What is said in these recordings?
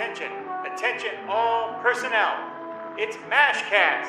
Attention, attention, all personnel. It's MASHcast.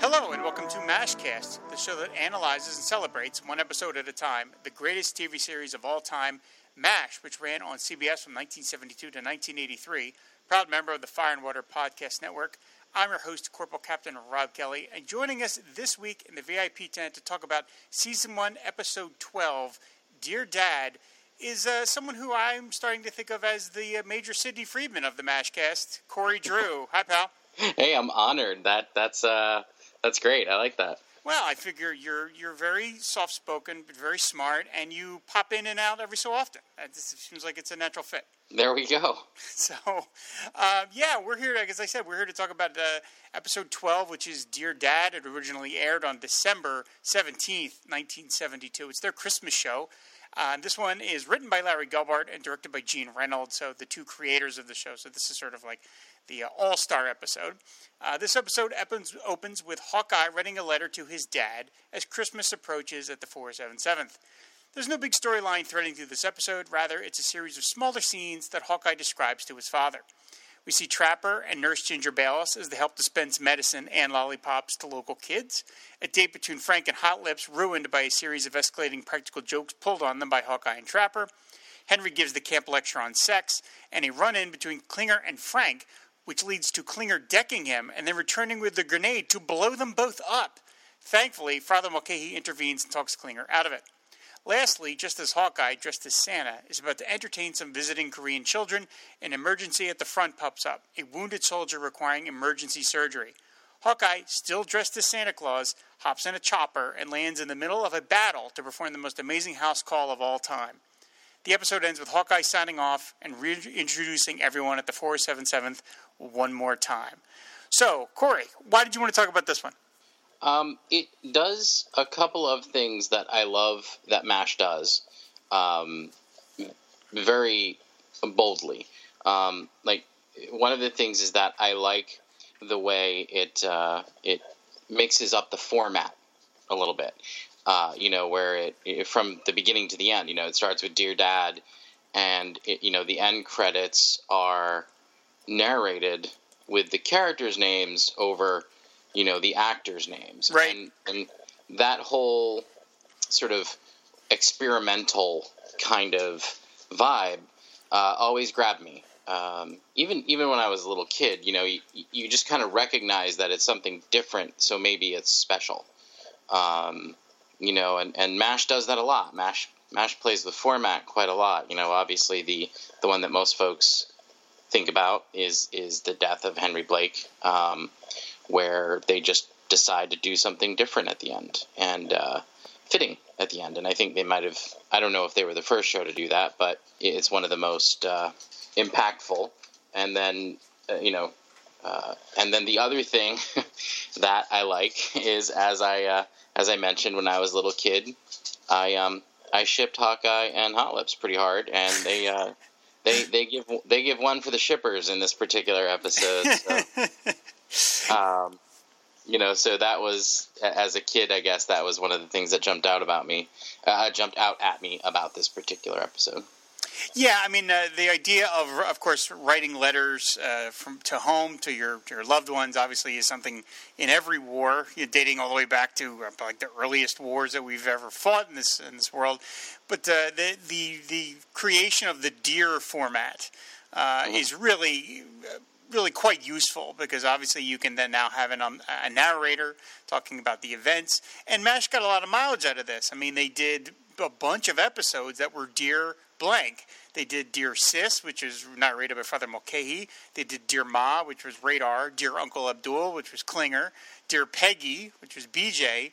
Hello, and welcome to MASHcast, the show that analyzes and celebrates, one episode at a time, the greatest TV series of all time, MASH, which ran on CBS from 1972 to 1983, proud member of the Fire and Water Podcast Network. I'm your host, Corporal Captain Rob Kelly, and joining us this week in the VIP tent to talk about Season 1, Episode 12, Dear Dad, is uh, someone who I'm starting to think of as the uh, Major Sidney Freedman of the MASHcast, Cory Drew. Hi, pal. Hey, I'm honored. That that's uh that's great. I like that. Well, I figure you're you're very soft spoken, but very smart, and you pop in and out every so often. It seems like it's a natural fit. There we go. So, uh, yeah, we're here. As I said, we're here to talk about uh, episode 12, which is Dear Dad. It originally aired on December 17th, 1972. It's their Christmas show. Uh, this one is written by Larry Gelbart and directed by Gene Reynolds, so the two creators of the show. So this is sort of like the uh, all star episode. Uh, this episode opens, opens with Hawkeye writing a letter to his dad as Christmas approaches at the 477th. There's no big storyline threading through this episode, rather, it's a series of smaller scenes that Hawkeye describes to his father. We see Trapper and Nurse Ginger Bayliss as they help dispense medicine and lollipops to local kids. A date between Frank and Hot Lips ruined by a series of escalating practical jokes pulled on them by Hawkeye and Trapper. Henry gives the camp lecture on sex, and a run in between Klinger and Frank, which leads to Klinger decking him and then returning with the grenade to blow them both up. Thankfully, Father Mulcahy intervenes and talks Klinger out of it. Lastly, just as Hawkeye, dressed as Santa, is about to entertain some visiting Korean children, an emergency at the front pops up a wounded soldier requiring emergency surgery. Hawkeye, still dressed as Santa Claus, hops in a chopper and lands in the middle of a battle to perform the most amazing house call of all time. The episode ends with Hawkeye signing off and reintroducing everyone at the 477th one more time. So, Cory, why did you want to talk about this one? Um, it does a couple of things that I love that MASH does um, very boldly. Um, like, one of the things is that I like the way it uh, it mixes up the format a little bit. Uh, you know, where it, it, from the beginning to the end. You know, it starts with "Dear Dad," and it, you know the end credits are narrated with the characters' names over you know the actors' names, right? And, and that whole sort of experimental kind of vibe uh, always grabbed me. Um, even even when I was a little kid, you know, you, you just kind of recognize that it's something different, so maybe it's special. Um, you know, and, and Mash does that a lot. Mash Mash plays the format quite a lot. You know, obviously the the one that most folks think about is is the death of Henry Blake. Um, where they just decide to do something different at the end and uh, fitting at the end. And I think they might have, I don't know if they were the first show to do that, but it's one of the most uh, impactful. And then, uh, you know, uh, and then the other thing that I like is as I uh, as I mentioned when I was a little kid, I um I shipped Hawkeye and Hot Lips pretty hard, and they uh, they they give they give one for the shippers in this particular episode. So. Um, you know, so that was as a kid, I guess that was one of the things that jumped out about me, uh, jumped out at me about this particular episode. Yeah, I mean, uh, the idea of, of course, writing letters uh, from to home to your to your loved ones obviously is something in every war, you know, dating all the way back to uh, like the earliest wars that we've ever fought in this in this world. But uh, the the the creation of the dear format uh, mm-hmm. is really uh, really quite useful because obviously you can then now have an, um, a narrator talking about the events. And MASH got a lot of mileage out of this. I mean, they did a bunch of episodes that were Dear Blank. They did Dear Sis, which is narrated by Father Mulcahy. They did Dear Ma, which was Radar. Dear Uncle Abdul, which was Klinger. Dear Peggy, which was BJ.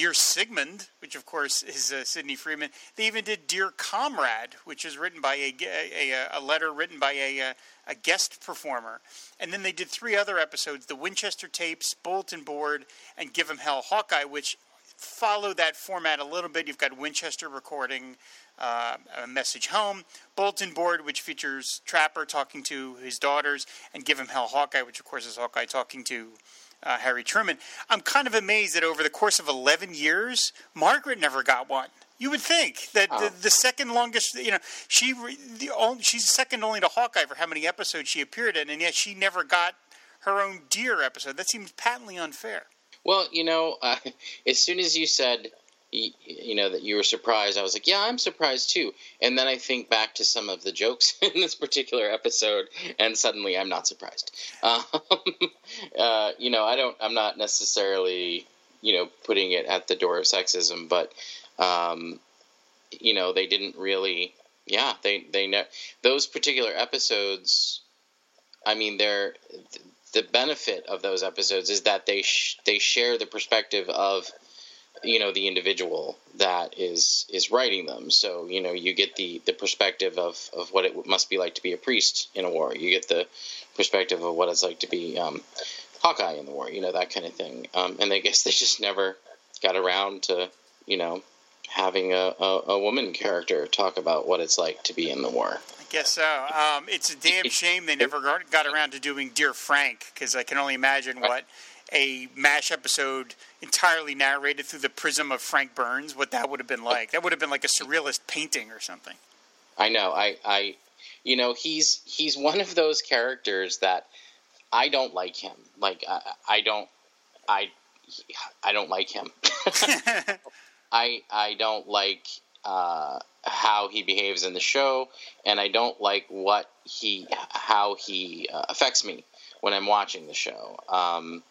Dear Sigmund, which of course is uh, Sidney Freedman. They even did Dear Comrade, which is written by a, a, a letter written by a, a, a guest performer. And then they did three other episodes the Winchester tapes, Bulletin Board, and Give 'em Hell Hawkeye, which follow that format a little bit. You've got Winchester recording uh, a message home, Bulletin Board, which features Trapper talking to his daughters, and Give 'em Hell Hawkeye, which of course is Hawkeye talking to uh, Harry Truman. I'm kind of amazed that over the course of 11 years, Margaret never got one. You would think that Oh. the, the second longest, you know, she the only, she's second only to Hawkeye for how many episodes she appeared in, and yet she never got her own Dear episode. That seems patently unfair. Well, you know, uh, as soon as you said, you, know, that you were surprised, I was like, yeah, I'm surprised too. And then I think back to some of the jokes in this particular episode, and suddenly I'm not surprised. Um, uh, you know, I don't, I'm not necessarily, you know, putting it at the door of sexism, but, um, you know, they didn't really, yeah, they, they, ne- those particular episodes, I mean, they're, the benefit of those episodes is that they sh- they share the perspective of you know the individual that is is writing them. So you know you get the the perspective of of what it must be like to be a priest in a war. You get the perspective of what it's like to be um, Hawkeye in the war you know that kind of thing. Um, and I guess they just never got around to you know having a, a, a woman character talk about what it's like to be in the war. I guess so. Um, it's a damn shame they never got, got around to doing Dear Frank because I can only imagine what a MASH episode entirely narrated through the prism of Frank Burns, what that would have been like. That would have been like a surrealist painting or something. I know. I, I, you know, he's he's one of those characters that I don't like him. Like I, I don't, I, I don't like him. I I don't like uh, how he behaves in the show, and I don't like what he how he uh, affects me when I'm watching the show. Um,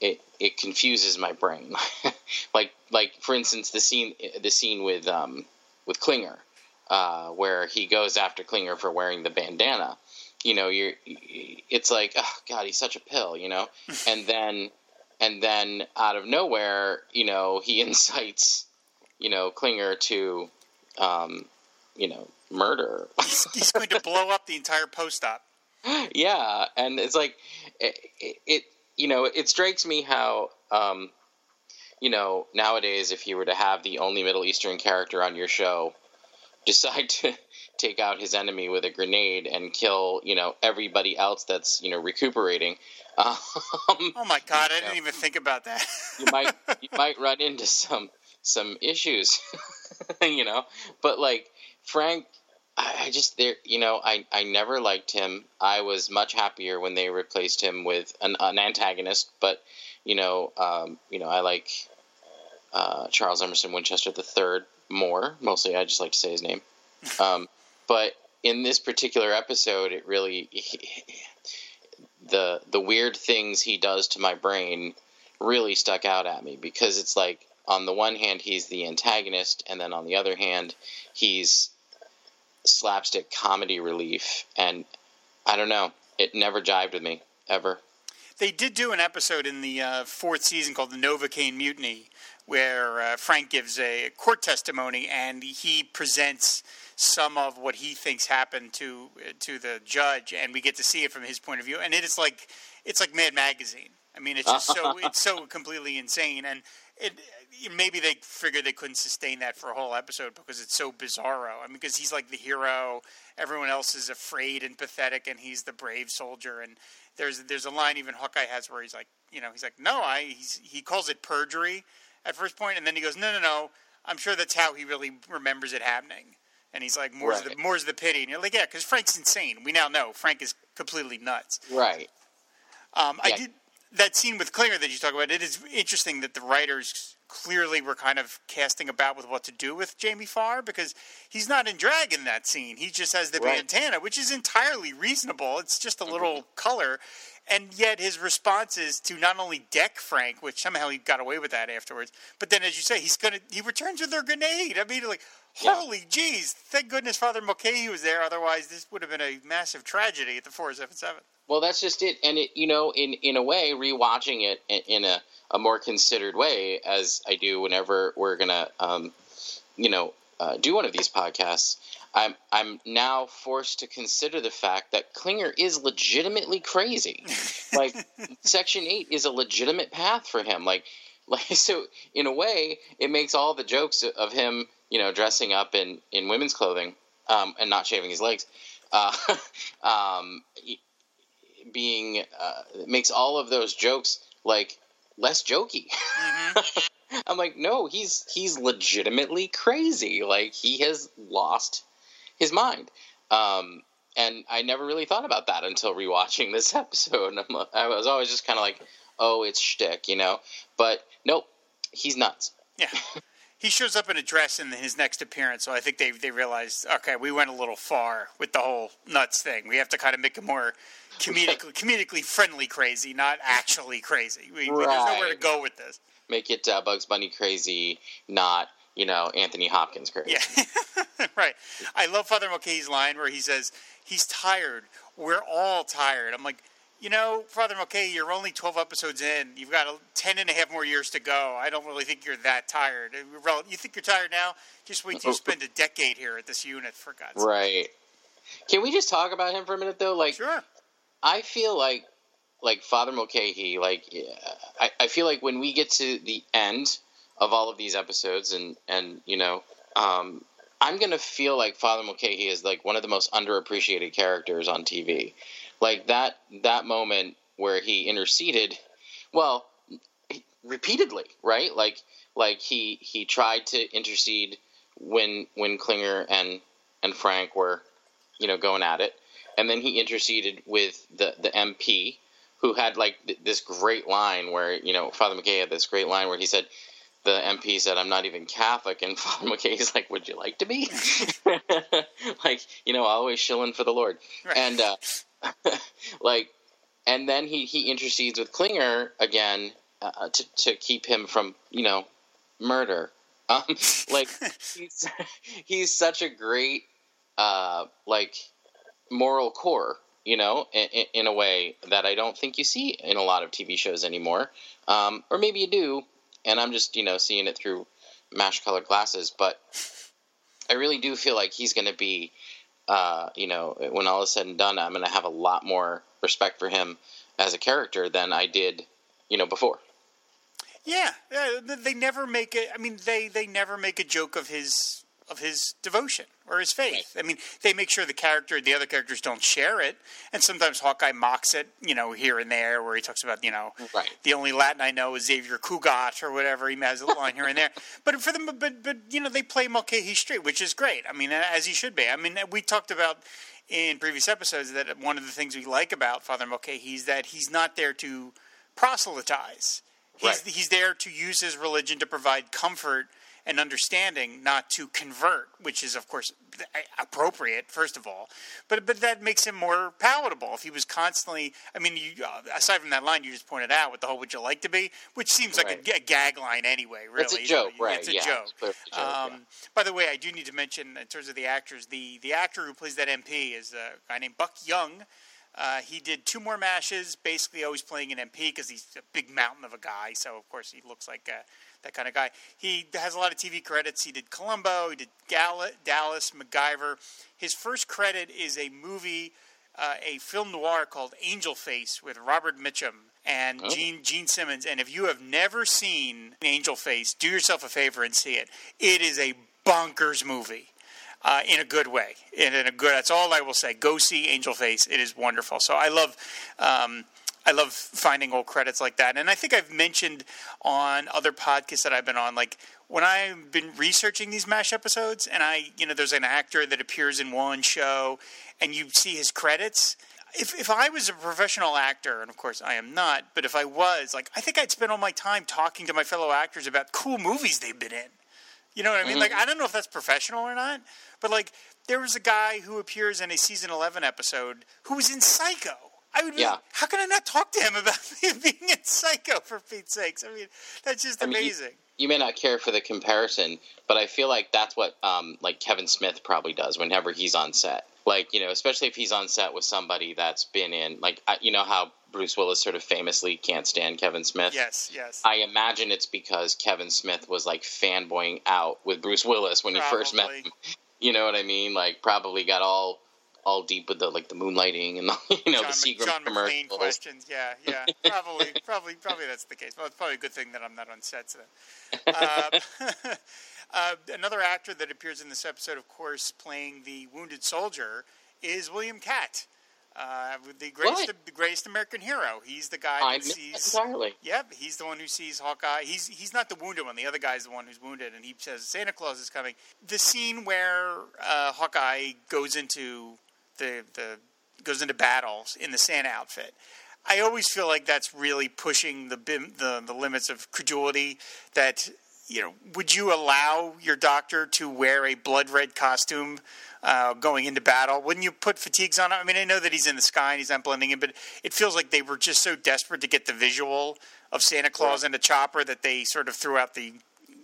it it confuses my brain. like like for instance, the scene the scene with um, with Klinger, uh, where he goes after Klinger for wearing the bandana. You know, you're it's like, oh God, he's such a pill. You know, and then and then out of nowhere, you know, he incites you know Klinger to um, you know murder. He's, he's going to blow up the entire post op. yeah, and it's like it, it, you know it strikes me how um, you know nowadays if you were to have the only Middle Eastern character on your show decide to take out his enemy with a grenade and kill you know everybody else that's you know recuperating um, Oh my God, I didn't even think about that. you might you might run into some some issues you know but like Frank I just there, you know, I, I never liked him. I was much happier when they replaced him with an, an antagonist. But you know, um, you know, I like uh, Charles Emerson Winchester III more. Mostly, I just like to say his name. Um, but in this particular episode, it really the the weird things he does to my brain really stuck out at me because it's like on the one hand he's the antagonist, and then on the other hand he's slapstick comedy relief, and I don't know, it never jived with me ever. They did do an episode in the uh, fourth season called the Novocaine Mutiny, where uh, Frank gives a court testimony and he presents some of what he thinks happened to to the judge, and we get to see it from his point of view. And it is like it's like Mad Magazine. I mean, it's just so it's so completely insane, and it maybe they figured they couldn't sustain that for a whole episode because it's so bizarro. I mean, because he's like the hero, everyone else is afraid and pathetic, and he's the brave soldier. And there's there's a line even Hawkeye has where he's like, you know, he's like, no, I he's, he calls it perjury at first point, and then he goes, no, no, no, I'm sure that's how he really remembers it happening. And he's like, more's Right. the more's the pity. And you're like, yeah, because Frank's insane. We now know Frank is completely nuts. Right. Um, I did that scene with Klinger that you talk about. It is interesting that the writers clearly were kind of casting about with what to do with Jamie Farr because he's not in drag in that scene. He just has the Right. bandana, which is entirely reasonable. It's just a little color, and yet his response is to not only deck Frank, which somehow he got away with that afterwards, but then as you say, he's gonna he returns with their grenade. I mean, like. Yeah. Holy jeez! Thank goodness Father Mulcahy was there. Otherwise, this would have been a massive tragedy at the four seven seven. Well, that's just it, and it, you know, in in a way, rewatching it in, in a, a more considered way, as I do whenever we're gonna, um, you know, uh, do one of these podcasts. I'm I'm now forced to consider the fact that Klinger is legitimately crazy. like Section Eight is a legitimate path for him. Like like so, in a way, it makes all the jokes of him, you know, dressing up in in women's clothing um, and not shaving his legs. Uh, um, being uh, makes all of those jokes like less jokey. I'm like, no, he's he's legitimately crazy. Like he has lost his mind. Um, and I never really thought about that until rewatching this episode. I was always just kind of like, oh, it's shtick, you know. But nope, he's nuts. Yeah. He shows up in a dress in his next appearance, so I think they they realized, okay, we went a little far with the whole nuts thing. We have to kind of make it more comedically comedically friendly crazy, not actually crazy. We, right. There's nowhere to go with this. Make it uh, Bugs Bunny crazy, not you know Anthony Hopkins crazy. Yeah, right. I love Father Mulcahy's line where he says he's tired. We're all tired. I'm like, you know, Father Mulcahy, you're only 12 episodes in. You've got 10 and a half more years to go. I don't really think you're that tired. You think you're tired now? Just wait till you spend a decade here at this unit, for God's sake. Right. Can we just talk about him for a minute, though? Like, sure. I feel like, like Father Mulcahy, like, I, I feel like when we get to the end of all of these episodes, and and you know, um, I'm gonna feel like Father Mulcahy is like one of the most underappreciated characters on TV. Like that that moment where he interceded, well, repeatedly, right? Like like he he tried to intercede when when Klinger and and Frank were, you know, going at it, and then he interceded with the the MP who had like th- this great line where you know Father Mulcahy had this great line where he said the MP said, "I'm not even Catholic," and Father Mulcahy's like, "Would you like to be?" like, you know, always shilling for the Lord, right. and uh, like, and then he he intercedes with Klinger again uh, to to keep him from you know murder. Um, like he's he's such a great uh, like moral core, you know, in, in, a way that I don't think you see in a lot of TV shows anymore. Um, or maybe you do, and I'm just you know seeing it through mash colored glasses. But I really do feel like he's going to be, uh, you know, when all is said and done, I'm going to have a lot more respect for him as a character than I did, you know, before. Yeah, they never make it. I mean, they they never make a joke of his of his devotion or his faith. I mean, they make sure the character, the other characters, don't share it, and sometimes Hawkeye mocks it, you know, here and there, where he talks about, you know, right. the only Latin I know is Xavier Cugat or whatever. He has a line here and there, but for them, but but you know, they play Mulcahy straight, which is great. I mean, as he should be. I mean, we talked about in previous episodes that one of the things we like about Father Mulcahy is that he's not there to proselytize. He's, right. he's there to use his religion to provide comfort and understanding, not to convert, which is of course appropriate first of all, but but that makes him more palatable. If he was constantly, I mean, you, uh, aside from that line you just pointed out with the whole "Would you like to be," which seems like a, a, gag line anyway. Really, it's a joke, right? It's a yeah, joke. It's a joke um, yeah. By the way, I do need to mention in terms of the actors, the the actor who plays that MP is a guy named Buck Young. Uh, he did two more mashes, basically always playing an MP because he's a big mountain of a guy. So of course he looks like a that kind of guy. He has a lot of TV credits. He did Columbo, he did Dallas, MacGyver. His first credit is a movie, uh, a film noir called Angel Face with Robert Mitchum and oh. Jean Jean Simmons. And if you have never seen Angel Face, do yourself a favor and see it. It is a bonkers movie. Uh, in a good way, and in a good. That's all I will say. Go see Angel Face. It is wonderful. So I love um, I love finding old credits like that. And I think I've mentioned on other podcasts that I've been on, like when I've been researching these MASH episodes, and I, you know, there's an actor that appears in one show, and you see his credits. If, if I was a professional actor, and of course I am not, but if I was, like, I think I'd spend all my time talking to my fellow actors about cool movies they've been in. You know what I mean? Mm-hmm. Like, I don't know if that's professional or not, but like, there was a guy who appears in a season 11 episode who was in Psycho I would. Yeah. how can I not talk to him about being a Psycho for Pete's sakes? I mean, that's just I amazing. Mean, you, you, may not care for the comparison, but I feel like that's what um, like Kevin Smith probably does whenever he's on set. Like you know, especially if he's on set with somebody that's been in like you know how Bruce Willis sort of famously can't stand Kevin Smith. Yes, yes. I imagine it's because Kevin Smith was like fanboying out with Bruce Willis when probably. he first met him. You know what I mean? Like probably got all all deep with the like the moonlighting and the you know John, the Seagram John McClane questions. Yeah, yeah, probably, probably, probably that's the case. Well, it's probably a good thing that I'm not on set. So. Uh, uh, another actor that appears in this episode, of course, playing the wounded soldier, is William Katt. Uh, the greatest, the greatest American hero. He's the guy I that sees. entirely. Yep, he's the one who sees Hawkeye. He's he's not the wounded one. The other guy's the one who's wounded, and he says Santa Claus is coming. The scene where uh, Hawkeye goes into the the goes into battles in the Santa outfit. I always feel like that's really pushing the bim, the the limits of credulity. That you know, would you allow your doctor to wear a blood red costume uh, going into battle? Wouldn't you put fatigues on? Him? I mean, I know that he's in the sky and he's not blending in, but it feels like they were just so desperate to get the visual of Santa Claus and a chopper that they sort of threw out the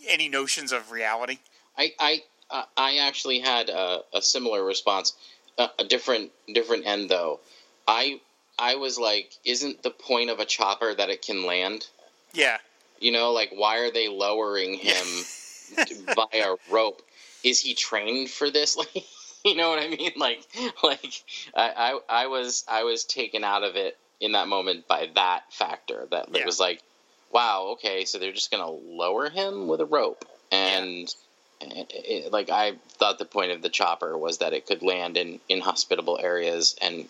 any notions of reality. I I uh, I actually had a, a similar response, a different different end though. I I was like, isn't the point of a chopper that it can land? Yeah, You know, like why are they lowering him via rope? Is he trained for this? Like, you know what I mean? Like, like I, I, I was, I was taken out of it in that moment by that factor. That Yeah. it was like, wow, okay, so they're just gonna lower him with a rope, and it, it- like I thought the point of the chopper was that it could land in inhospitable areas and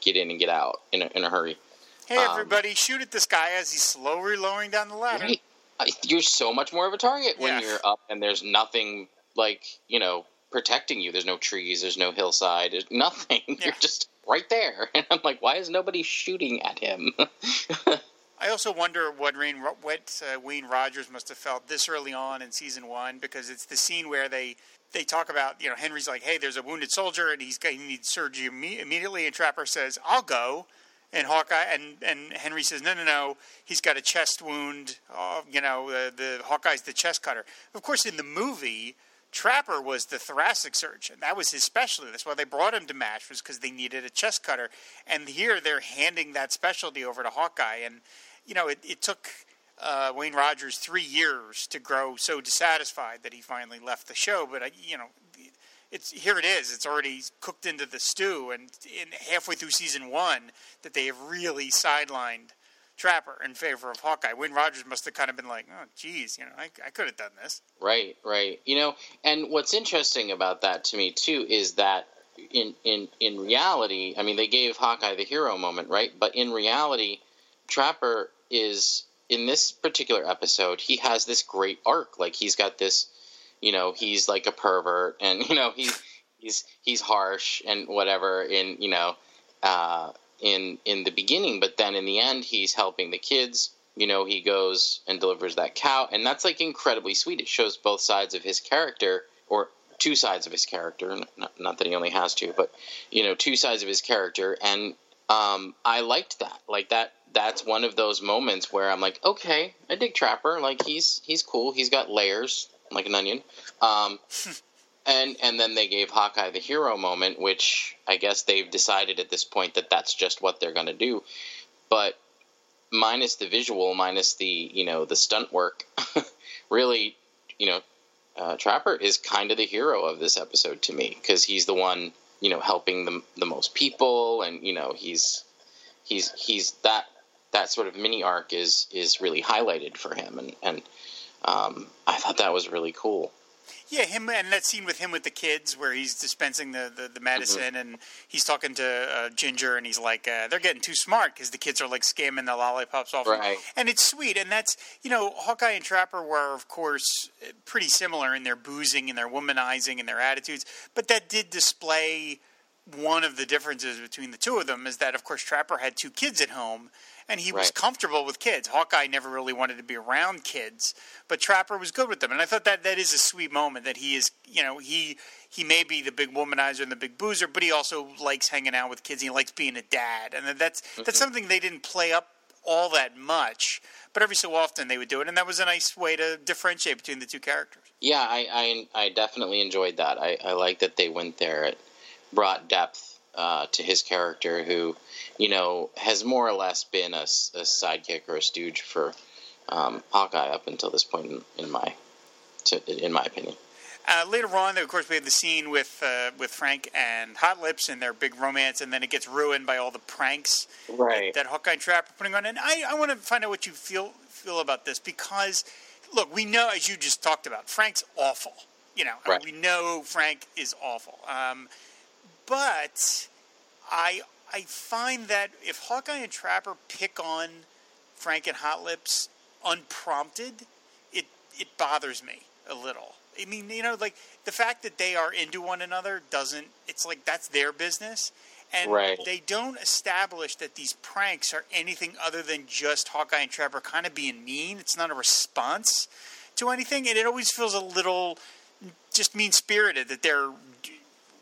get in and get out in a, in a hurry. Hey, Um, everybody, shoot at this guy as he's slowly lowering down the ladder. Right. I- You're so much more of a target when Yeah. you're up and there's nothing like you know protecting you. There's no trees. There's no hillside. There's nothing. You're just right there. And I'm like, why is nobody shooting at him? I also wonder what Wayne, what uh, Wayne Rogers must have felt this early on in season one because it's the scene where they they talk about you know Henry's like, hey, there's a wounded soldier and he's he needs surgery imme- immediately, and Trapper says, I'll go. And Hawkeye and, and Henry says, no, no, no. He's got a chest wound. Oh, you know, the Hawkeye's the chest cutter. Of course, in the movie, Trapper was the thoracic surgeon. That was his specialty. That's why they brought him to MASH was because they needed a chest cutter. And here they're handing that specialty over to Hawkeye. And you know, it, it took uh, Wayne Rogers three years to grow so dissatisfied that he finally left the show. But I, you know, it's here. It is. It's already cooked into the stew, and in halfway through season one, that they have really sidelined Trapper in favor of Hawkeye. Wayne Rogers must have kind of been like, "Oh, geez, you know, I, I could have done this." Right, right. You know, and what's interesting about that to me too is that in in in reality, I mean, they gave Hawkeye the hero moment, right? But in reality, Trapper is in this particular episode, he has this great arc. Like he's got this, you know, he's like a pervert, and you know, he he's he's harsh and whatever. In you know, uh, in in the beginning, but then in the end, he's helping the kids. You know he goes and delivers that cow and that's like incredibly sweet. It shows both sides of his character or two sides of his character not, not that he only has two but you know two sides of his character and um, i liked that. Like that that's one of those moments where i'm like okay i dig trapper. Like he's he's cool. He's got layers like an onion. Um, and and then they gave hawkeye the hero moment which i guess they've decided at this point that that's just what they're going to do but minus the visual, minus the you know the stunt work, really, you know, uh, Trapper is kind of the hero of this episode to me because he's the one you know helping the the most people, and you know he's he's he's that that sort of mini arc is is really highlighted for him, and and um, I thought that was really cool. Yeah, him and that scene with him with the kids where he's dispensing the, the, the medicine and he's talking to uh, Ginger and he's like, uh, they're getting too smart because the kids are like scamming the lollipops off. Right. And it's sweet. And that's, you know, Hawkeye and Trapper were, of course, pretty similar in their boozing and their womanizing and their attitudes. But that did display one of the differences between the two of them is that, of course, Trapper had two kids at home and he was comfortable with kids. Hawkeye never really wanted to be around kids, but Trapper was good with them. And I thought that that is a sweet moment that he is, you know, he he may be the big womanizer and the big boozer, but he also likes hanging out with kids. He likes being a dad, and that- that's that's mm-hmm. something they didn't play up all that much, but every so often they would do it, and that was a nice way to differentiate between the two characters. Yeah, I I, I definitely enjoyed that. I, I like that they went there. It brought depth uh, to his character, who you know has more or less been a, a sidekick or a stooge for um, Hawkeye up until this point in, in my to, in my opinion. Uh, later on, of course, we have the scene with uh, with Frank and Hot Lips and their big romance, and then it gets ruined by all the pranks Right. that Hawkeye and Trapper are putting on. And I, I want to find out what you feel feel about this because, look, we know as you just talked about, Frank's awful. You know, Right. we know Frank is awful. Um, but I I find that if Hawkeye and Trapper pick on Frank and Hot Lips unprompted, it it bothers me a little. I mean, you know, like the fact that they are into one another doesn't. It's like that's their business, and Right. they don't establish that these pranks are anything other than just Hawkeye and Trapper kind of being mean. It's not a response to anything, and it always feels a little just mean spirited that they're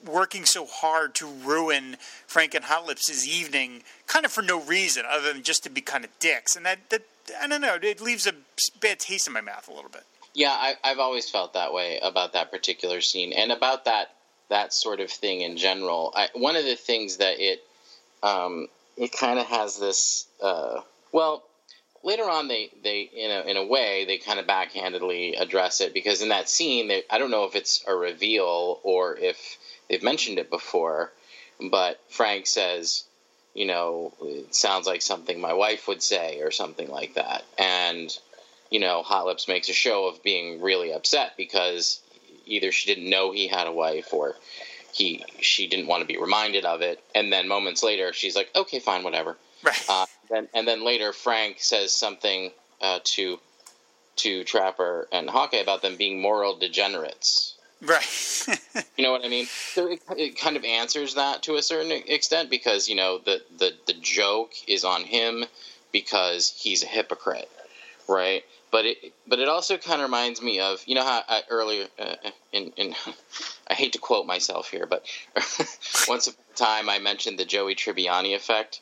working so hard to ruin Frank and Hot Lips' evening, kind of for no reason other than just to be kind of dicks, and that that I don't know, it leaves a bad taste in my mouth a little bit. Yeah, I, I've always felt that way about that particular scene and about that that sort of thing in general. I, one of the things that it um, it kind of has this. Uh, well, later on, they they in a in a way they kind of backhandedly address it because in that scene, they, I don't know if it's a reveal or if they've mentioned it before, but Frank says. You know, it sounds like something my wife would say, or something like that. And you know, Hot Lips makes a show of being really upset because either she didn't know he had a wife or he she didn't want to be reminded of it. And then moments later, she's like, "Okay, fine, whatever." Right. Uh, then and then later, Frank says something uh, to to Trapper and Hawkeye about them being moral degenerates. Right. You know what I mean? So it, it kind of answers that to a certain extent because you know the the the joke is on him because he's a hypocrite, right? But it but it also kind of reminds me of you know how I, earlier uh, in in I hate to quote myself here, but once upon a time I mentioned the Joey Tribbiani effect.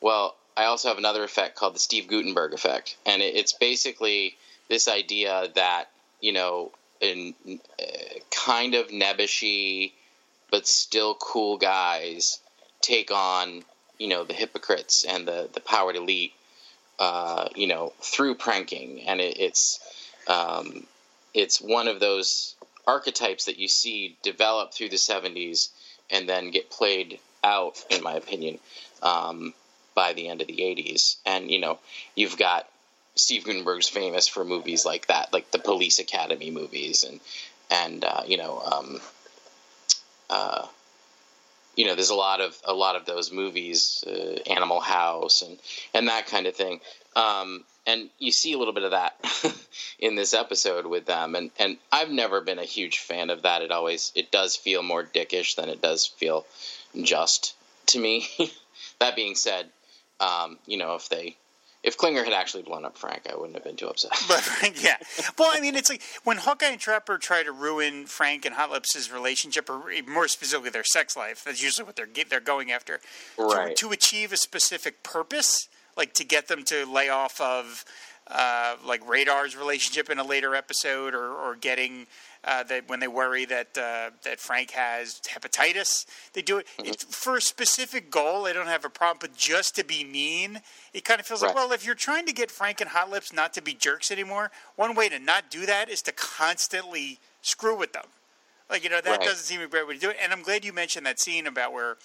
Well, I also have another effect called the Steve Guttenberg effect, and it, it's basically this idea that you know, in uh, kind of nebbishy but still cool guys take on you know the hypocrites and the the powered elite, uh, you know, through pranking, and it, it's um, it's one of those archetypes that you see develop through the '70s and then get played out, in my opinion, um, by the end of the '80s. And you know, you've got Steve Guttenberg's famous for movies like that, like the Police Academy movies, and and uh, you know, um, uh, you know, there's a lot of a lot of those movies, uh, Animal House, and and that kind of thing. Um, and you see a little bit of that in this episode with them, and and I've never been a huge fan of that. It always it does feel more dickish than it does feel just to me. that being said, um, you know, if they if Klinger had actually blown up Frank, I wouldn't have been too upset. But yeah, well, I mean, it's like when Hawkeye and Trapper try to ruin Frank and Hot Lips' relationship, or more specifically their sex life. That's usually what they're they're going after, Right. to, to achieve a specific purpose, like to get them to lay off of uh, like Radar's relationship in a later episode, or, or getting uh, that when they worry that uh, that Frank has hepatitis, they do it it's for a specific goal. They don't have a problem, but just to be mean, it kind of feels like well, if you're trying to get Frank and Hot Lips not to be jerks anymore, one way to not do that is to constantly screw with them. Like you know that Right. doesn't seem a great way to do it. And I'm glad you mentioned that scene about where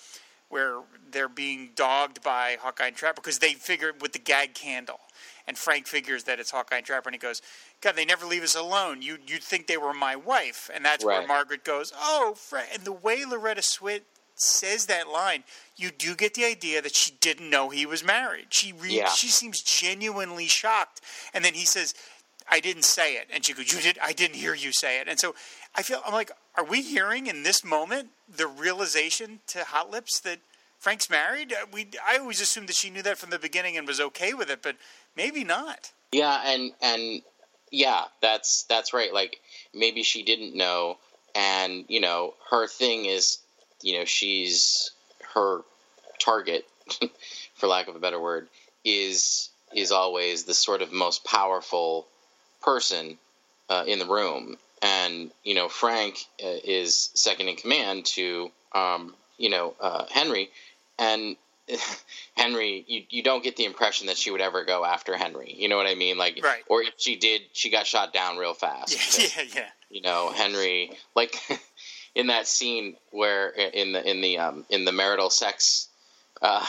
where they're being dogged by Hawkeye and Trapper because they figure with the gag candle. And Frank figures that it's Hawkeye and Trapper, and he goes, "God, they never leave us alone. You you'd think they were my wife." And that's where Margaret goes, "Oh, Frank." And the way Loretta Swit says that line, you do get the idea that she didn't know he was married. She re- Yeah. she seems genuinely shocked. And then he says, "I didn't say it," and she goes, "You did? I didn't hear you say it." And so I feel I'm like, are we hearing in this moment the realization to Hot Lips that Frank's married? Uh, We I always assumed that she knew that from the beginning and was okay with it, but maybe not. Yeah, and and yeah, that's that's right. Like maybe she didn't know, and you know her thing is, you know, she's her target, for lack of a better word, is is always the sort of most powerful person uh, in the room, and you know Frank uh, is second in command to um, you know uh, Henry, and Henry, you, you don't get the impression that she would ever go after Henry. You know what I mean? Like, Right. or if she did, she got shot down real fast. Yeah, yeah, yeah. You know, Henry, like in that scene where in the in the um, in the marital sex uh,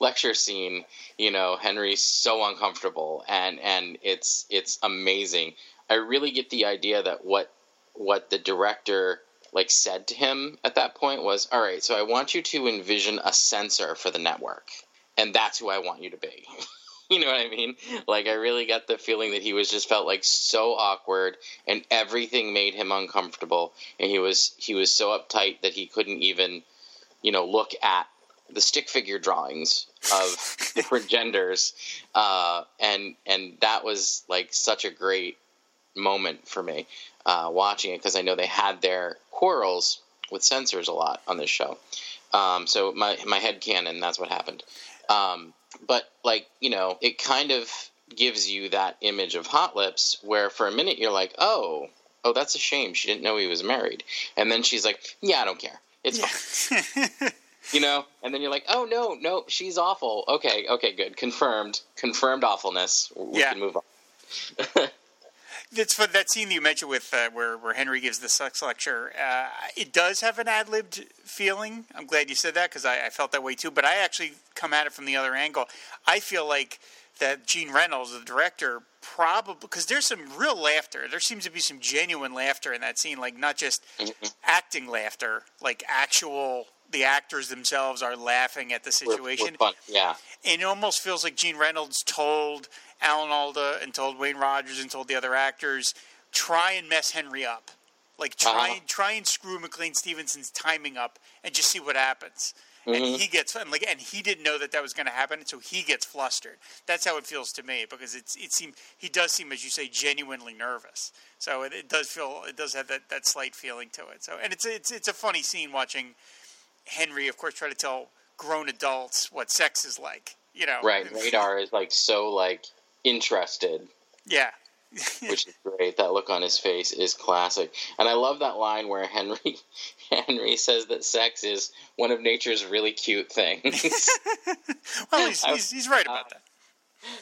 lecture scene, you know, Henry's so uncomfortable, and and it's it's amazing. I really get the idea that what what the director like said to him at that point was, "All right, so I want you to envision a censor for the network, and that's who I want you to be." you know what I mean? Like I really got the feeling that he was just felt like so awkward and everything made him uncomfortable and he was he was so uptight that he couldn't even, you know, look at the stick figure drawings of different genders. Uh, and and that was like such a great moment for me uh, watching it because I know they had their quarrels with censors a lot on this show. Um, so my my head canon, that's what happened. Um, but like you know, it kind of gives you that image of Hot Lips, where for a minute you're like, oh, oh, that's a shame. She didn't know he was married, and then she's like, yeah, I don't care. It's yeah. fine. you know, and then you're like, oh no, no, she's awful. Okay, okay, good, confirmed, confirmed awfulness. We yeah. can move on. It's for that scene that you mentioned with uh, where where Henry gives the sex lecture. Uh, it does have an ad libbed feeling. I'm glad you said that because I, I, felt that way too. But I actually come at it from the other angle. I feel like that Gene Reynolds, the director, probably because there's some real laughter. There seems to be some genuine laughter in that scene, like not just mm-hmm. acting laughter, like actual the actors themselves are laughing at the situation. We're, we're yeah, and it almost feels like Gene Reynolds told Alan Alda and told Wayne Rogers and told the other actors, try and mess Henry up. Like try uh-huh. and try and screw McLean Stevenson's timing up and just see what happens. Mm-hmm. And he gets and like and he didn't know that that was going to happen, so he gets flustered. That's how it feels to me because it's it seems he does seem, as you say, genuinely nervous. So it, it does feel it does have that, that slight feeling to it. So and it's it's it's a funny scene watching Henry, of course, try to tell grown adults what sex is like. You know, right? Radar is like so like interested. Yeah. which is great. That look on his face is classic, and I love that line where Henry Henry says that sex is one of nature's really cute things. well, he's, he's, he's right about that.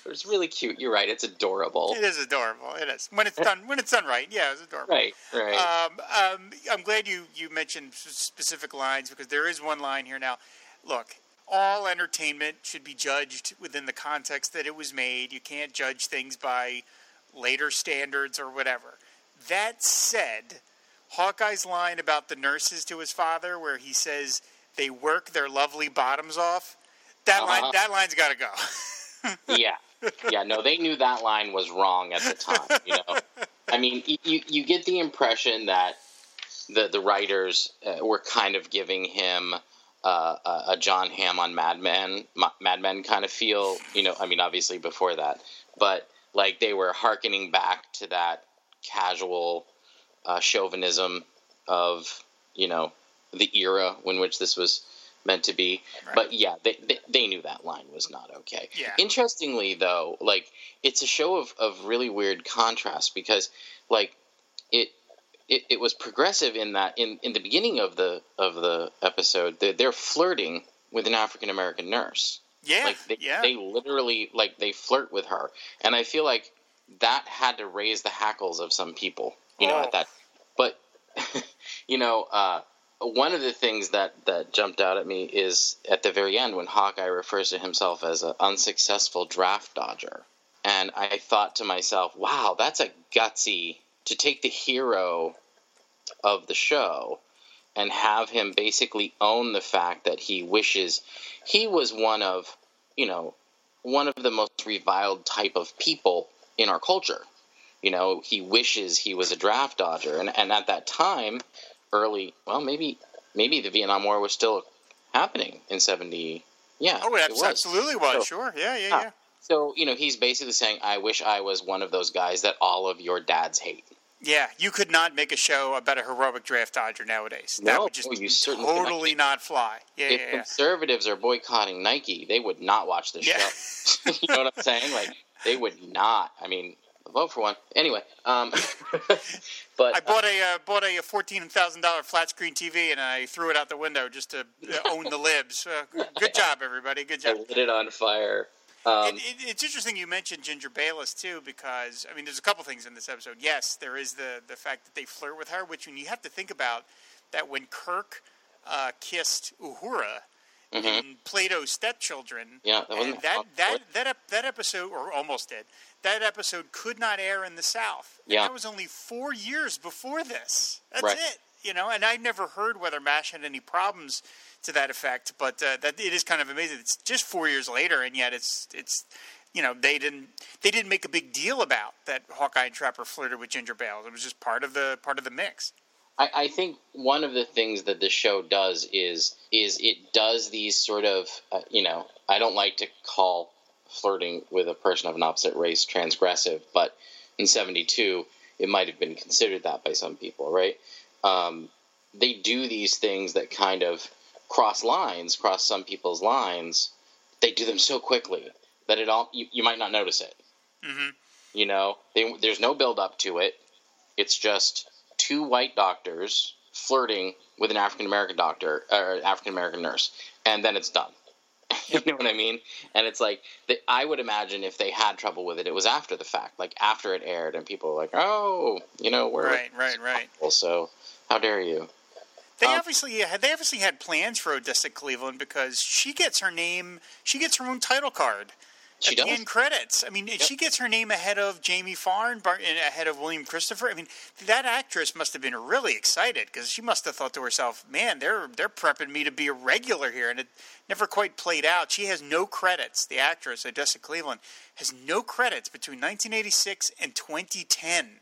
It's really cute. You're right. It's adorable. It is adorable. It is when it's done when it's done right. Yeah, it's adorable. Right, right. Um, um, I'm glad you you mentioned specific lines because there is one line here now. Look, all entertainment should be judged within the context that it was made. You can't judge things by later standards or whatever. That said, Hawkeye's line about the nurses to his father, where he says they work their lovely bottoms off, that uh-huh. line that line's got to go. yeah, yeah. No, they knew that line was wrong at the time. You know, I mean, you you get the impression that the the writers uh, were kind of giving him uh, a John Hamm on Mad Men, Mad Men kind of feel. You know, I mean, obviously before that, but like they were harkening back to that casual uh, chauvinism of you know the era in which this was meant to be. Right. But yeah, they, they, they knew that line was not okay. Yeah. Interestingly, though, like it's a show of of really weird contrast because like it it, it was progressive in that in, in the beginning of the of the episode they're, they're flirting with an African American nurse. Yeah, like they, yeah. they literally like they flirt with her, and I feel like that had to raise the hackles of some people, you know, oh. at that. But you know, uh, one of the things that that jumped out at me is at the very end when Hawkeye refers to himself as an unsuccessful draft dodger, and I thought to myself, "Wow, that's a gutsy to take the hero of the show and have him basically own the fact that he wishes he was one of, you know, one of the most reviled type of people in our culture. You know, he wishes he was a draft dodger, and and at that time, early, well, maybe maybe the Vietnam War was still happening in seventy. Yeah, oh, it, it was. absolutely was. So, sure, yeah, yeah, uh, yeah. So you know, he's basically saying, "I wish I was one of those guys that all of your dads hate." Yeah, you could not make a show about a heroic draft dodger nowadays. No, that would just oh, you certainly totally not fly. Yeah, if yeah, conservatives are boycotting Nike, they would not watch the yeah. show. you know what I'm saying? Like they would not. I mean, vote for one anyway. Um, but I bought a uh, bought a fourteen thousand dollar flat screen TV and I threw it out the window just to uh, own the libs. Uh, good job, everybody. Good job. I lit it on fire. Um, it, it, it's interesting you mentioned Ginger Bayliss too, because I mean, there's a couple things in this episode. Yes, there is the the fact that they flirt with her, which when you have to think about that when Kirk uh, kissed Uhura, in Plato's Stepchildren. Yeah, that that that that ep- that episode, or almost did. That episode could not air in the South. And Yeah. that was only four years before this. That's Right. it. You know, and I never heard whether Mash had any problems to that effect, but uh, that it is kind of amazing. It's just four years later, and yet it's it's you know they didn't they didn't make a big deal about that Hawkeye and Trapper flirted with Ginger Bales. It was just part of the part of the mix. I, I think one of the things that the show does is is it does these sort of uh, you know I don't like to call flirting with a person of an opposite race transgressive, but in '72 it might have been considered that by some people, right? Um, they do these things that kind of cross lines, cross some people's lines. They do them so quickly that it all you, you might not notice it. hmm You know, they, there's no build up to it. It's just two white doctors flirting with an African American doctor or African American nurse, and then it's done. you know what I mean? And it's like that I would imagine if they had trouble with it, it was after the fact, like after it aired, and people were like, "Oh, you know, we're Right, right, right. So how dare you?" They Um, obviously had they obviously had plans for Odessa Cleveland because she gets her name, she gets her own title card. She at the does. end credits. I mean, she gets her name ahead of Jamie Farr and Bar- and ahead of William Christopher. I mean, that actress must have been really excited because she must have thought to herself, "Man, they're they're prepping me to be a regular here," and it never quite played out. She has no credits. The actress Odessa Cleveland has no credits between 1986 and 2010.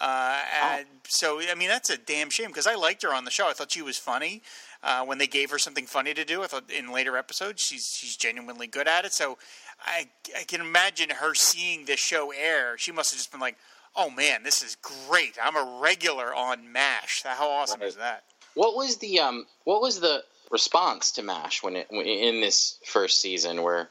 Uh, and so I mean that's a damn shame because I liked her on the show. I thought she was funny uh, when they gave her something funny to do. I thought in later episodes she's she's genuinely good at it. So I I can imagine her seeing this show air. She must have just been like, "Oh man, this is great! I'm a regular on Mash. How awesome is that?" What was the um? What was the response to Mash when it in this first season? Where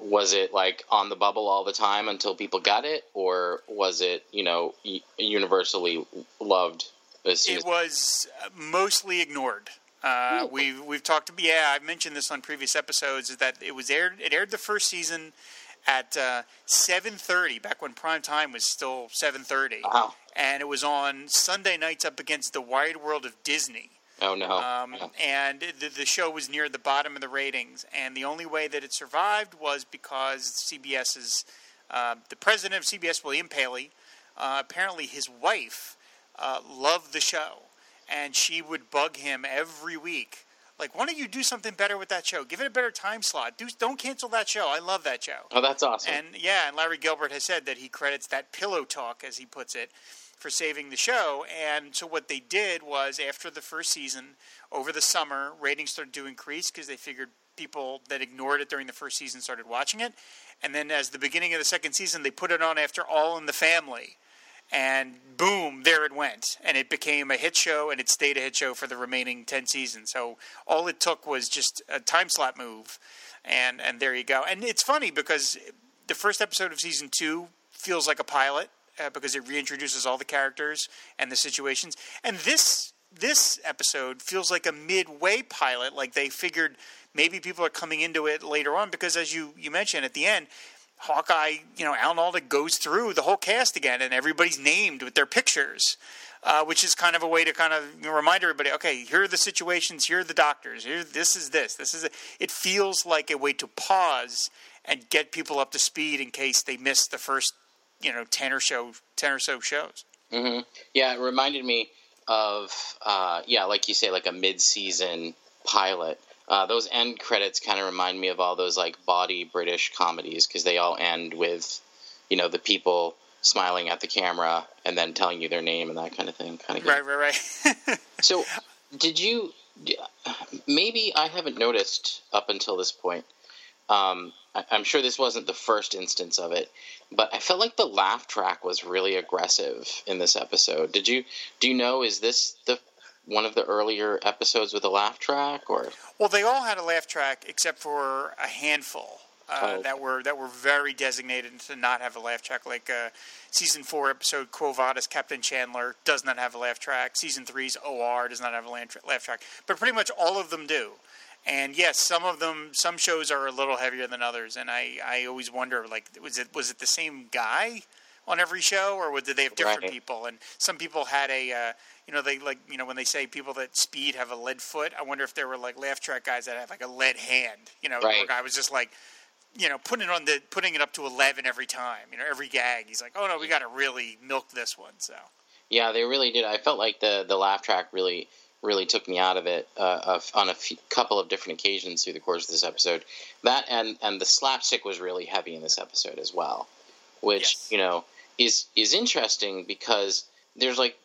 was it like on the bubble all the time until people got it, or was it you know universally loved? As It as- was uh, mostly ignored. Uh, we've we've talked. Yeah, I've mentioned this on previous episodes. Is that it was aired? It aired the first season at uh, seven thirty, back when prime time was still seven thirty, Wow. and it was on Sunday nights up against the Wide World of Disney. oh no! Um, and the, the show was near the bottom of the ratings, and the only way that it survived was because CBS's uh, the president of CBS, William Paley, uh, apparently his wife uh, loved the show, and she would bug him every week. Like, why don't you do something better with that show? Give it a better time slot. Do, don't cancel that show. I love that show. oh, that's awesome. And yeah, and Larry Gelbart has said that he credits that pillow talk, as he puts it, for saving the show. And so what they did was after the first season, over the summer, ratings started to increase because they figured people that ignored it during the first season started watching it. And then as the beginning of the second season, they put it on after All in the Family. And boom, there it went. And it became a hit show, and it stayed a hit show for the remaining 10 seasons. So all it took was just a time slot move. And, and there you go. And it's funny because the first episode of season two feels like a pilot uh, because it reintroduces all the characters and the situations. And this this episode feels like a midway pilot, like they figured maybe people are coming into it later on because, as you you mentioned at the end. Hawkeye, you know, Alan Alda goes through the whole cast again, and everybody's named with their pictures, uh, which is kind of a way to kind of remind everybody, okay, here are the situations, here are the doctors, here, this is this, this is it. It feels like a way to pause and get people up to speed in case they missed the first, you know, ten or so, ten or so shows. hmm Yeah, it reminded me of uh, yeah, like you say, like a mid-season pilot. Uh, those end credits kind of remind me of all those like body British comedies because they all end with, you know, the people smiling at the camera and then telling you their name and that kind of thing. Kind of Right, right, right. So, did you? Maybe I haven't noticed up until this point. Um, I, I'm sure this wasn't the first instance of it, but I felt like the laugh track was really aggressive in this episode. Did you? Do you know? Is this the one of the earlier episodes with a laugh track, or Well, they all had a laugh track except for a handful uh, Oh. that were that were very designated to not have a laugh track. Like uh, season four episode Quo Vadis Captain Chandler does not have a laugh track. Season three's OR does not have a laugh laugh track, but pretty much all of them do. And yes, some of them, some shows are a little heavier than others, and I, I always wonder, like, was it was it the same guy? On every show, or did they have different Right. people? And some people had a, uh, you know, they like, you know, when they say people that speed have a lead foot, I wonder if there were like laugh track guys that have like a lead hand. You know, Right. guy was just like, you know, putting it on the putting it up to eleven every time. You know, every gag. He's like, oh no, we got to really milk this one. So Yeah, they really did. I felt like the the laugh track really really took me out of it uh, on a few, couple of different occasions through the course of this episode. That and and the slapstick was really heavy in this episode as well, which Yes. you know is is interesting because there's like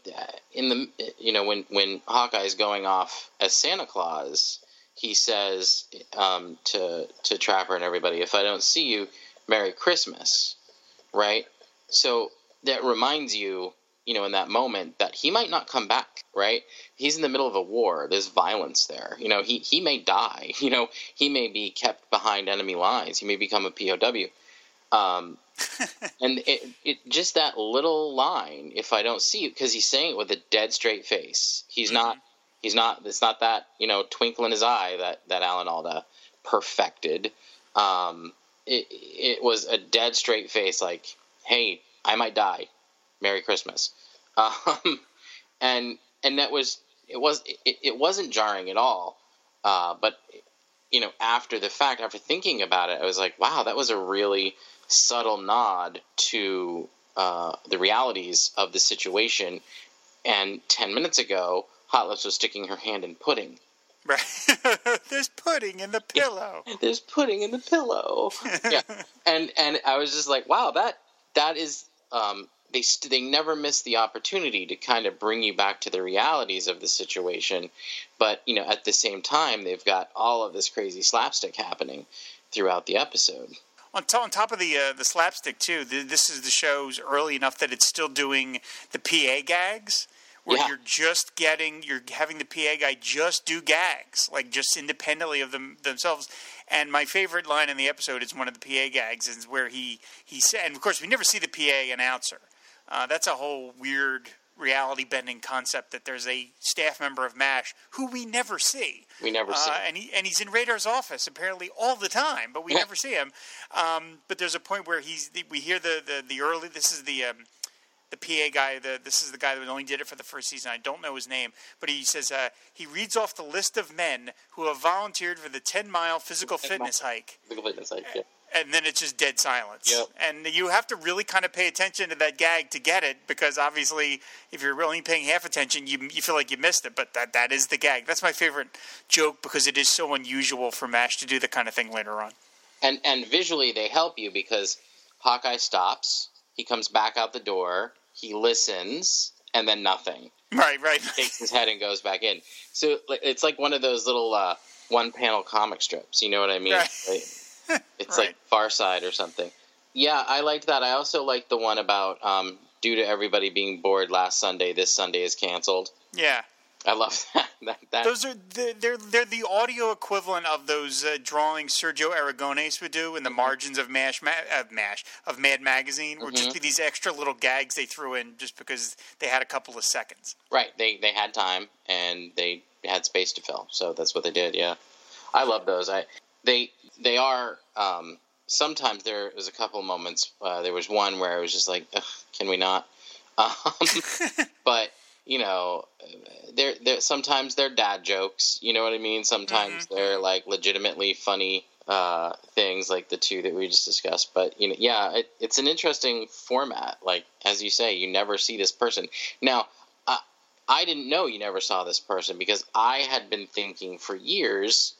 in the you know when when Hawkeye's going off as Santa Claus, he says um, to to Trapper and everybody, "If I don't see you, Merry Christmas," right? So that reminds you, you know, in that moment that he might not come back, right? He's in the middle of a war. There's violence there. You know, he he may die. You know, he may be kept behind enemy lines. He may become a POW. Um, and it, it just that little line, if I don't see you, because he's saying it with a dead straight face. He's not. He's not. It's not that you know twinkle in his eye that that Alan Alda perfected. Um, it it was a dead straight face, like, "Hey, I might die. Merry Christmas." Um, and and that was it was it, it wasn't jarring at all. Uh, but you know, after the fact, after thinking about it, I was like, "Wow, that was a really subtle nod to uh, the realities of the situation." And ten minutes ago, Hot Lips was sticking her hand in pudding. right, there's pudding in the pillow. There's pudding in the pillow. yeah, and and I was just like, wow, that that is. Um, they st- they never miss the opportunity to kind of bring you back to the realities of the situation, but you know at the same time they've got all of this crazy slapstick happening throughout the episode. On, to- on top of the uh, the slapstick too, th this is the show's early enough that it's still doing the PA gags, where Yeah. you're just getting you're having the PA guy just do gags, like just independently of them themselves. And my favorite line in the episode is one of the PA gags, is where he he said, and of course we never see the PA announcer. Uh, that's a whole weird reality bending concept that there's a staff member of MASH who we never see. We never see. Uh, and he and he's in Radar's office apparently all the time, but we never see him. Um, but there's a point where he's we hear the the, the early. This is the um, the PA guy. The this is the guy that only did it for the first season. I don't know his name, but he says uh, he reads off the list of men who have volunteered for the 10 mile physical fitness hike. At this, like, yeah. And then it's just dead silence. Yep. And you have to really kind of pay attention to that gag to get it, because obviously, if you're really paying half attention, you you feel like you missed it. But that that is the gag. That's my favorite joke because it is so unusual for Mash to do the kind of thing later on. and and visually they help you because Hawkeye stops, he comes back out the door, he listens, and then nothing. Right, right. He Takes his head and goes back in. So it's like one of those little uh, one panel comic strips. You know what I mean? Right. Like, it's Right. like Far Side or something. Yeah, I liked that. I also liked the one about um, due to everybody being bored last Sunday, this Sunday is canceled. Yeah. I love that. that, that Those are the- they're they're the audio equivalent of those uh, drawings Sergio Aragones would do in the margins of Mash, Ma- of Mash of Mad Magazine, would just be these extra little gags they threw in just because they had a couple of seconds. Right. They they had time and they had space to fill, so that's what they did. Yeah, I love those. I they they are. Um, sometimes there was a couple moments. Uh, there was one where I was just like, Ugh, can we not? Um, but you know, they're, they're sometimes they're dad jokes. You know what I mean? Sometimes they're like legitimately funny uh, things, like the two that we just discussed. But you know, yeah, it, it's an interesting format. Like as you say, you never see this person now. I didn't know you never saw this person because I had been thinking for years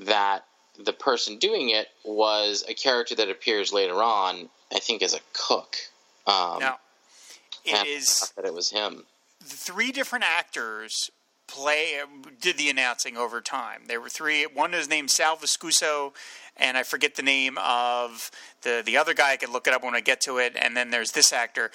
that the person doing it was a character that appears later on. I think as a cook. Um, Now, it is that it was him. three different actors play did the announcing over time. There were three. One is named Sal Viscuso, and I forget the name of the the other guy. I can look it up when I get to it. And then there's this actor.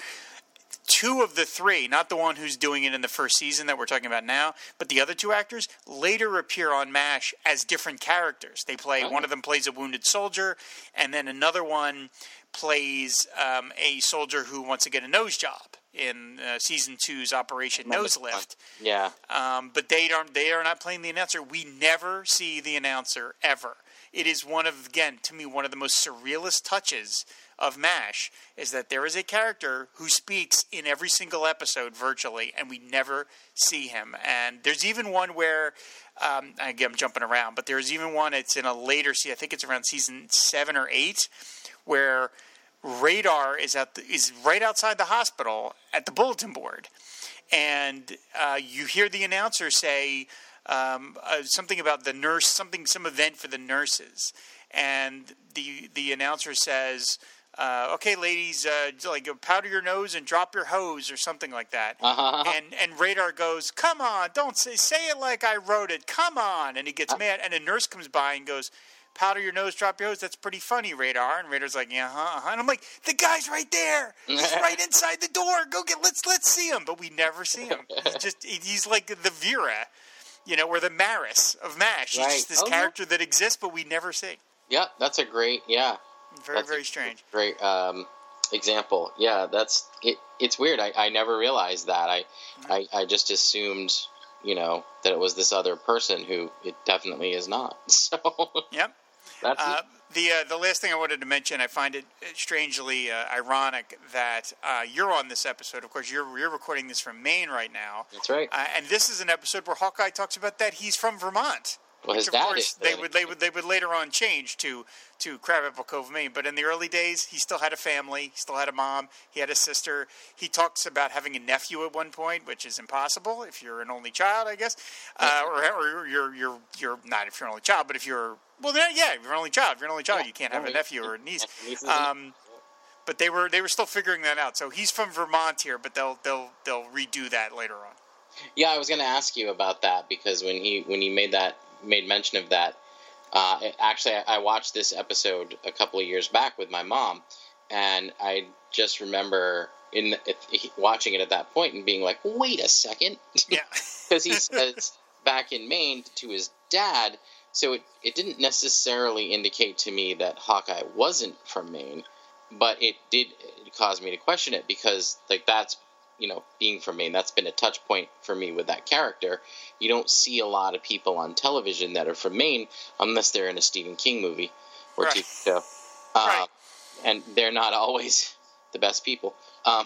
Two of the three, not the one who's doing it in the first season that we're talking about now, but the other two actors later appear on MASH as different characters. They play one of them plays a wounded soldier, and then another one plays um, a soldier who wants to get a nose job in uh, season two's Operation Nose Lift. Yeah. Um, but they don't. They are not playing the announcer. We never see the announcer ever. it is one of again to me one of the most surrealist touches of MASH is that there is a character who speaks in every single episode virtually, and we never see him. And there's even one where um, again, I'm jumping around, but there's even one. It's in a later season. I think it's around season seven or eight, where Radar is at the, is right outside the hospital at the bulletin board, and uh, you hear the announcer say um, uh, something about the nurse, something, some event for the nurses, and the the announcer says. Uh, okay, ladies, uh, like powder your nose and drop your hose or something like that. Uh-huh. And and Radar goes, "Come on, don't say say it like I wrote it. Come on!" And he gets mad. And a nurse comes by and goes, "Powder your nose, drop your hose. That's pretty funny, Radar." And Radar's like, "Yeah, huh?" uh-huh. And I'm like, "The guy's right there. He's right inside the door. Go get let's let's see him." But we never see him. He's just he's like the Vera, you know, or the Maris of Mash. He's Right. just this Oh, yeah. character that exists, but we never see. Yeah, that's a great. Yeah, Very That's very strange. great um, example. Yeah, that's it. It's weird. I, I never realized that. I, Mm-hmm. I I just assumed, you know, that it was this other person who it definitely is not. So Yep. that's Uh, the uh, the last thing I wanted to mention, I find it strangely uh, ironic that uh, you're on this episode. Of course, you're you're recording this from Maine right now, that's right. uh, and this is an episode where Hawkeye talks about that he's from Vermont. Well, his which, of dad course is they would they would they would later on change to to Crabapple Cove, Maine. But in the early days, he still had a family. He still had a mom. He had a sister. He talks about having a nephew at one point, which is impossible if you're an only child, I guess, uh, or, or you're you're you're not if you're an only child, but if you're well, yeah, if you're an only child. If you're an only child, Yeah, you can't have a nephew or a niece. Um, but they were they were still figuring that out. So he's from Vermont here, but they'll they'll they'll redo that later on. Yeah, I was going to ask you about that because when he when he made that made mention of that, uh, actually I, I watched this episode a couple of years back with my mom, and I just remember in watching it at that point and being like, wait a second, Yeah. because he says back in Maine to his dad. So it, it didn't necessarily indicate to me that Hawkeye wasn't from Maine, but it did cause me to question it because like that's you know being from Maine that's been a touch point for me with that character. You don't see a lot of people on television that are from Maine unless they're in a Stephen King movie or Right. TV show, uh, Right. and they're not always the best people. Um,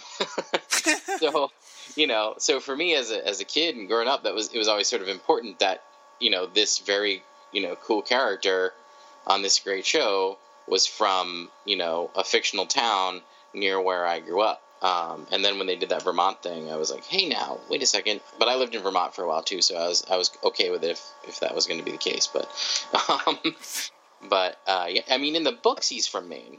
so you know, so for me as a as a kid and growing up, that was it was always sort of important that you know this very you know cool character on this great show was from you know a fictional town near where I grew up. Um, and then when they did that Vermont thing, I was like, "Hey, now, wait a second. But I lived in Vermont for a while too, so I was I was okay with it if, if that was going to be the case. But, um, but uh, yeah, I mean, in the books, he's from Maine.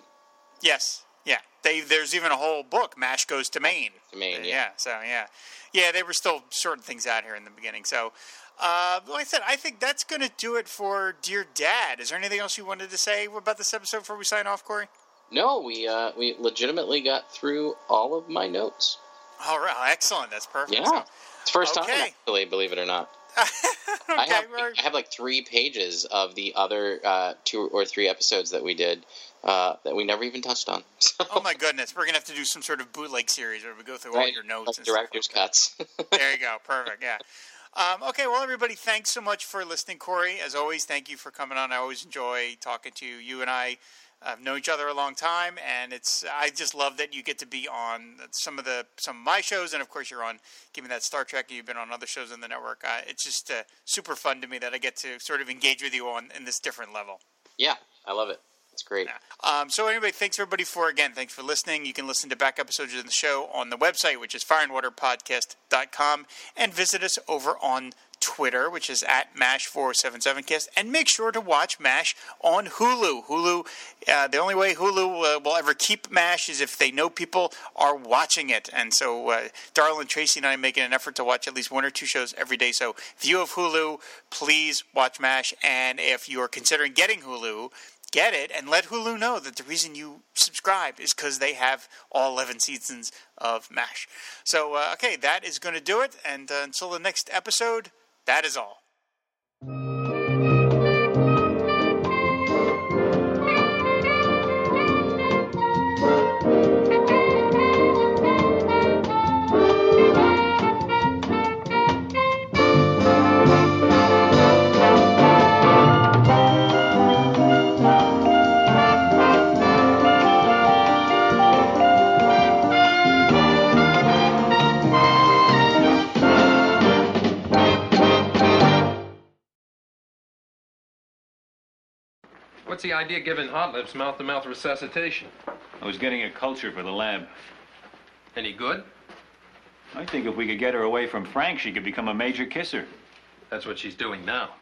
Yes. Yeah. They there's even a whole book, Mash Goes to Maine. To Maine, yeah. yeah. So yeah, yeah, they were still sorting things out here in the beginning. So, uh, like I said, I think that's going to do it for Dear Dad. Is there anything else you wanted to say about this episode before we sign off, Cory? No, we uh, we legitimately got through all of my notes. All right, excellent. That's perfect. Yeah, So- it's first time Okay. actually, believe it or not. okay. I have I have like three pages of the other uh, two or three episodes that we did uh, that we never even touched on. So, oh my goodness, we're gonna have to do some sort of bootleg series where we go through all right, your notes like and director's cuts. There you go. Perfect. Yeah. Um, okay, well, everybody, thanks so much for listening, Cory. As always, thank you for coming on. I always enjoy talking to you. You and I have known each other a long time, and it's I just love that you get to be on some of the some of my shows, and of course, you're on Give Me That Star Trek. and You've been on other shows on the network. Uh, it's just uh, super fun to me that I get to sort of engage with you on in this different level. yeah, I love it. It's great. Um, so anyway, thanks everybody for again, thanks for listening. You can listen to back episodes of the show on the website, which is fireandwaterpodcast.com, and visit us over on Twitter, which is at MASH4077cast, and make sure to watch MASH on Hulu. Hulu, uh, the only way Hulu uh, will ever keep MASH is if they know people are watching it. And so, uh, Darla and Tracy and I making an effort to watch at least one or two shows every day. So, if you have Hulu, please watch MASH. And if you are considering getting Hulu, get it and let Hulu know that the reason you subscribe is because they have all 11 seasons of MASH. So, uh, okay, that is going to do it. And uh, until the next episode, that is all. What's the idea giving Hot Lips mouth-to-mouth resuscitation? I was getting a culture for the lab. Any good? I think if we could get her away from Frank, she could become a major kisser. That's what she's doing now.